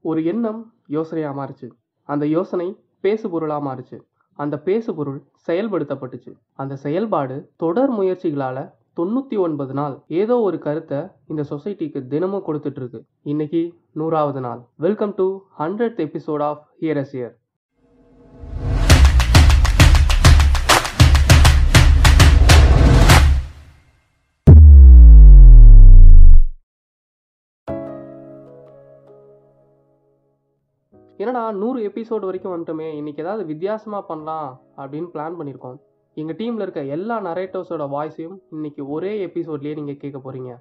ஒரு எண்ணம் யோசனையாக மாறுச்சு. அந்த யோசனை பேசு பொருளாக மாறுச்சு. அந்த பேசு பொருள் செயல்படுத்தப்பட்டுச்சு. அந்த செயல்பாடு தொடர் முயற்சிகளால் தொண்ணூற்றி ஒன்பது நாள் ஏதோ ஒரு கருத்தை இந்த சொசைட்டிக்கு தினமும் கொடுத்துட்டு இருக்கு. இன்னைக்கு நூறாவது நாள். Welcome to hundred episode of here year என்னடா நூறு எபிசோடு வரைக்கும் வந்துட்டோமே இன்னைக்கு ஏதாவது வித்தியாசமாக பண்ணலாம் அப்படின்னு பிளான் பண்ணியிருக்கோம். எங்கள் டீமில் இருக்க எல்லா நரேட்டர்ஸோட வாய்ஸையும் இன்னைக்கு ஒரே எபிசோட்லேயே நீங்கள் கேட்க போகிறீங்க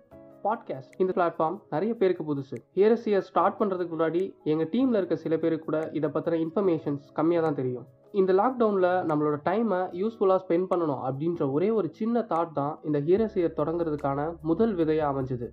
பாட்காஸ்ட் இந்த பிளாட்ஃபார்ம் நிறைய பேருக்கு புதுசு. ஹியரசியை ஸ்டார்ட் பண்ணுறதுக்கு முன்னாடி எங்கள் டீமில் இருக்க சில பேருக்கு கூட இதை பற்றின இன்ஃபர்மேஷன்ஸ் கம்மியாக தான் தெரியும். இந்த லாக்டவுனில் நம்மளோட டைமை யூஸ்ஃபுல்லாக ஸ்பெண்ட் பண்ணணும் அப்படின்ற ஒரே ஒரு சின்ன தாட் தான் இந்த ஹியரசியை தொடங்குறதுக்கான முதல் விதையாக அமைஞ்சது.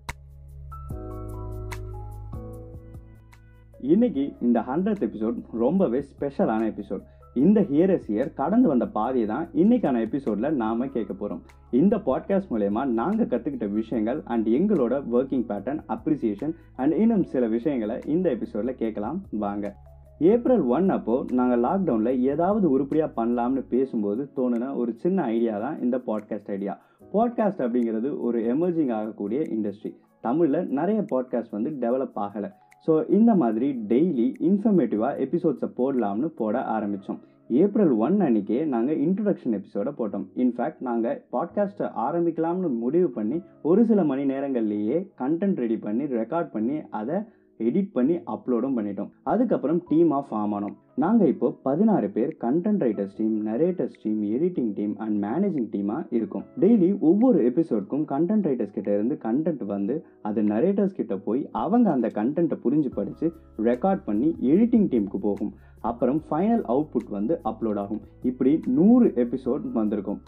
இன்னைக்கு இந்த ஹண்ட்ரட் எபிசோட் ரொம்பவே ஸ்பெஷலான எபிசோட் இந்த ஹியரஸ் இயர் கடந்து வந்த பாதையை தான் இன்னைக்கான எபிசோடில் நாம கேட்க போகிறோம் இந்த பாட்காஸ்ட் மூலயமா நாங்கள் கற்றுக்கிட்ட விஷயங்கள் அண்ட் எங்களோட ஒர்க்கிங் பேட்டர்ன் அப்ரிசியேஷன் அண்ட் இன்னும் சில விஷயங்களை இந்த எபிசோடில் கேட்கலாம். வாங்க. ஏப்ரல் ஒன் அப்போது நாங்கள் லாக்டவுனில் ஏதாவது உருப்படியாக பண்ணலாம்னு பேசும்போது தோணுன ஒரு சின்ன ஐடியா தான் இந்த பாட்காஸ்ட் ஐடியா பாட்காஸ்ட் அப்படிங்கிறது ஒரு எமர்ஜிங் ஆகக்கூடிய இண்டஸ்ட்ரி தமிழில் நிறைய பாட்காஸ்ட் வந்து டெவலப் ஆகலை. ஸோ இந்த மாதிரி டெய்லி இன்ஃபர்மேட்டிவாக எபிசோட்ஸை போடலாம்னு போட ஆரம்பித்தோம் ஏப்ரல் ஒன் அன்றைக்கே நாங்கள் இன்ட்ரடக்ஷன் எபிசோடை போட்டோம். இன்ஃபேக்ட் நாங்கள் பாட்காஸ்ட்டை ஆரம்பிக்கலாம்னு முடிவு பண்ணி ஒரு சில மணி நேரங்கள்லேயே கண்டென்ட் ரெடி பண்ணி ரெக்கார்ட் பண்ணி அதை எடிட் பண்ணி அப்லோடும் பண்ணிட்டோம். அதுக்கப்புறம் டீமாக ஃபார்ம் ஆனோம். நாங்கள் இப்போ பதினாறு பேர் content writers team narrators team editing team and managing டீமாக இருக்கும். டெய்லி ஒவ்வொரு எபிசோட்க்கும் கண்டென்ட் ரைட்டர்ஸ் கிட்ட இருந்து கண்டென்ட் வந்து அது நரேட்டர்ஸ் கிட்ட போய் அவங்க அந்த கண்டென்ட்டை புரிஞ்சு படித்து ரெக்கார்ட் பண்ணி எடிட்டிங் டீமுக்கு போகும். அப்புறம் ஃபைனல் அவுட்புட் வந்து அப்லோட் ஆகும். இப்படி நூறு எபிசோட் வந்திருக்கும்.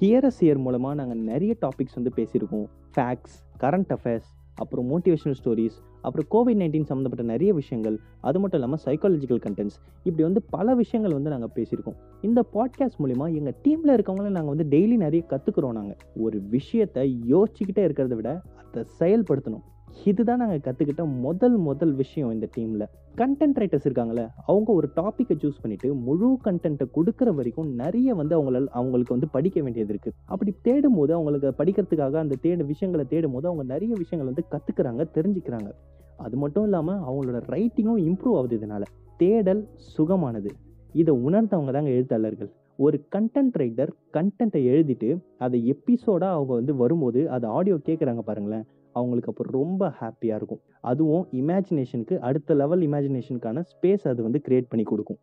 ஹியரஸ் இயர் மூலமாக நாங்கள் நிறைய டாபிக்ஸ் வந்து பேசியிருக்கோம். ஃபேக்ட்ஸ் கரண்ட் அஃபேர்ஸ் அப்புறம் மோட்டிவேஷனல் ஸ்டோரிஸ் அப்புறம் கோவிட் நைன்டீன் சம்மந்தப்பட்ட நிறைய விஷயங்கள் அது மட்டும் இல்லாமல் சைக்காலஜிக்கல் கண்டென்ட்ஸ் இப்படி வந்து பல விஷயங்கள் வந்து நாங்கள் பேசியிருக்கோம். இந்த பாட்காஸ்ட் மூலிமா எங்கள் டீமில் இருக்கவங்களும் நாங்கள் வந்து டெய்லி நிறைய கற்றுக்குறோம் நாங்கள் ஒரு விஷயத்தை யோசிச்சுக்கிட்டே இருக்கிறத விட அதை செயல்படுத்தணும். இதுதான் நாங்கள் கற்றுக்கிட்ட முதல் முதல் விஷயம் இந்த டீமில் கண்டென்ட் ரைட்டர்ஸ் இருக்காங்களே அவங்க ஒரு டாப்பிக்கை சூஸ் பண்ணிவிட்டு முழு கண்டென்ட்டை கொடுக்குற வரைக்கும் நிறைய வந்து அவங்களால் அவங்களுக்கு வந்து படிக்க வேண்டியது இருக்குது அப்படி தேடும் போது அவங்களுக்கு படிக்கிறதுக்காக அந்த தேட விஷயங்களை தேடும் போது அவங்க நிறைய விஷயங்கள் வந்து கற்றுக்குறாங்க தெரிஞ்சுக்கிறாங்க. அது மட்டும் இல்லாமல் அவங்களோட ரைட்டிங்கும் இம்ப்ரூவ் ஆகுது இதனால். தேடல் சுகமானது. இதை உணர்ந்தவங்க தாங்க எழுத்தாளர்கள். ஒரு கண்டென்ட் ரைட்டர் கண்டென்ட்டை எழுதிட்டு அதை எபிசோடாக அவங்க வந்து வரும்போது அதை ஆடியோ கேட்குறாங்க பாருங்களேன். அவங்களுக்கு அப்போ ரொம்ப ஹாப்பியாக இருக்கும். அதுவும் இமேஜினேஷனுக்கு அடுத்த லெவல் இமேஜினேஷனுக்கான ஸ்பேஸ் அது வந்து க்ரியேட் பண்ணி கொடுக்கும்.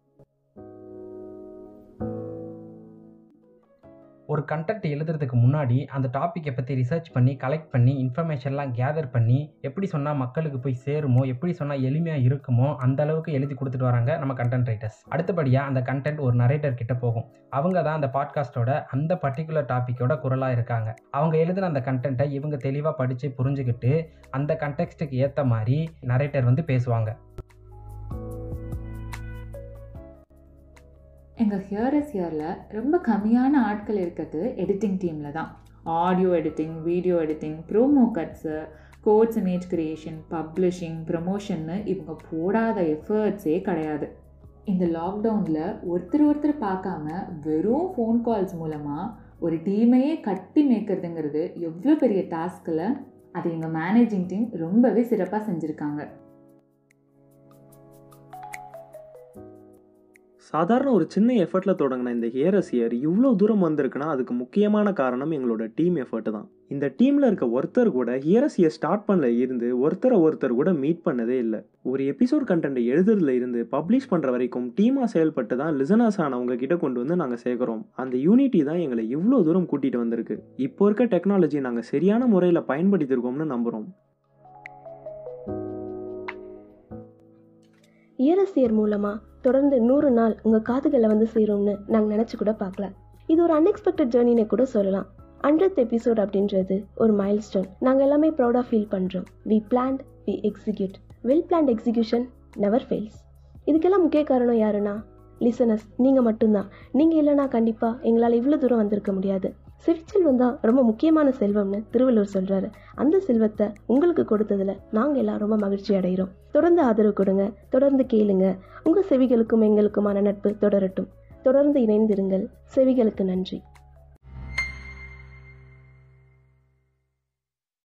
கண்டென்ட் எழுதுறதுக்கு முன்னாடி அந்த டாப்பிக்கை பற்றி ரிசர்ச் பண்ணி கலெக்ட் பண்ணி இன்ஃபர்மேஷன்லாம் கேதர் பண்ணி எப்படி சொன்னால் மக்களுக்கு போய் சேருமோ எப்படி சொன்னால் எளிமையாக இருக்குமோ அந்த அளவுக்கு எழுதி கொடுத்துட்டு வராங்க நம்ம கண்டென்ட் ரைட்டர்ஸ் அடுத்தபடியாக அந்த கண்டென்ட் ஒரு நரேட்டர் கிட்ட போகும். அவங்க தான் அந்த பாட்காஸ்ட்டோட அந்த பர்டிகுலர் டாப்பிக்கோட குரலாக இருக்காங்க. அவங்க எழுதின அந்த கண்டென்ட்டை இவங்க தெளிவாக படித்து புரிஞ்சுக்கிட்டு அந்த கண்டெக்ஸ்ட்டுக்கு ஏற்ற மாதிரி நரேட்டர் வந்து பேசுவாங்க. எங்கள் ஹியரஸ் ஹியரில் ரொம்ப கம்மியான ஆட்கள் இருக்கிறது எடிட்டிங் டீமில் தான். Audio editing video editing promo cuts quotes image creation publishing ப்ரமோஷன்னு இவங்க போடாத எஃபர்ட்ஸே கிடையாது. இந்த லாக்டவுனில் ஒருத்தர் ஒருத்தர் பார்க்காம வெறும் ஃபோன் கால்ஸ் மூலமாக ஒரு டீமையே கட்டி மேய்க்கிறதுங்கிறது எவ்வளோ பெரிய டாஸ்கில் அதை எங்கள் மேனேஜிங் டீம் ரொம்பவே சிறப்பாக செஞ்சுருக்காங்க. சாதாரண ஒரு சின்ன எஃபர்ட்டில் தொடங்கின இந்த ஹியரஸ் இயர் இவ்வளோ தூரம் வந்திருக்குன்னா அதுக்கு முக்கியமான காரணம் எங்களோட டீம் எஃபர்ட் தான். இந்த டீமில் இருக்க ஒருத்தர் கூட ஹியரஸ் இயர் ஸ்டார்ட் பண்ணல இருந்து ஒருத்தரை ஒருத்தர் கூட மீட் பண்ணதே இல்லை. ஒரு எபிசோட் கண்டென்ட் எழுதுறதுல இருந்து பப்ளிஷ் பண்ணுற வரைக்கும் டீமாக செயல்பட்டு தான் லிசனர்ஸ் ஆனவங்க கிட்ட கொண்டு வந்து நாங்கள் சேர்க்குறோம் அந்த யூனிட்டி தான் எங்களை இவ்வளோ தூரம் கூட்டிகிட்டு வந்திருக்கு. இப்போ இருக்க டெக்னாலஜி நாங்கள் சரியான முறையில் பயன்படுத்தியிருக்கோம்னு நம்புகிறோம் இயரசியர் மூலமாக தொடர்ந்து நூறு நாள் உங்கள் காதுகளில் வந்து சேரும்னு நாங்கள் நினச்சி கூட பார்க்கல. இது ஒரு அன்எக்ஸ்பெக்டட் ஜேர்னின்னு கூட சொல்லலாம். ஹண்ட்ரத் எபிசோட் அப்படின்றது ஒரு மைல் ஸ்டோன் நாங்கள் எல்லாமே ப்ரௌடாக ஃபீல் பண்ணுறோம் we planned we execute well planned execution never fails இதுக்கெல்லாம் முக்கிய காரணம் யாருன்னா லிசனஸ் நீங்கள் மட்டும்தான். நீங்கள் இல்லைனா கண்டிப்பாக எங்களால் இவ்வளோ தூரம் வந்திருக்க முடியாது. சிற்செல்வம் தான் ரொம்ப முக்கியமான செல்வம்னு திருவள்ளுவர் சொல்கிறாரு அந்த செல்வத்தை உங்களுக்கு கொடுத்ததில் நாங்கள் எல்லாம் ரொம்ப மகிழ்ச்சி அடைகிறோம் தொடர்ந்து ஆதரவு கொடுங்க. தொடர்ந்து கேளுங்க. உங்கள் செவிகளுக்கும் எங்களுக்குமான நட்பு தொடரட்டும். தொடர்ந்து இணைந்திருங்கள். செவிகளுக்கு நன்றி.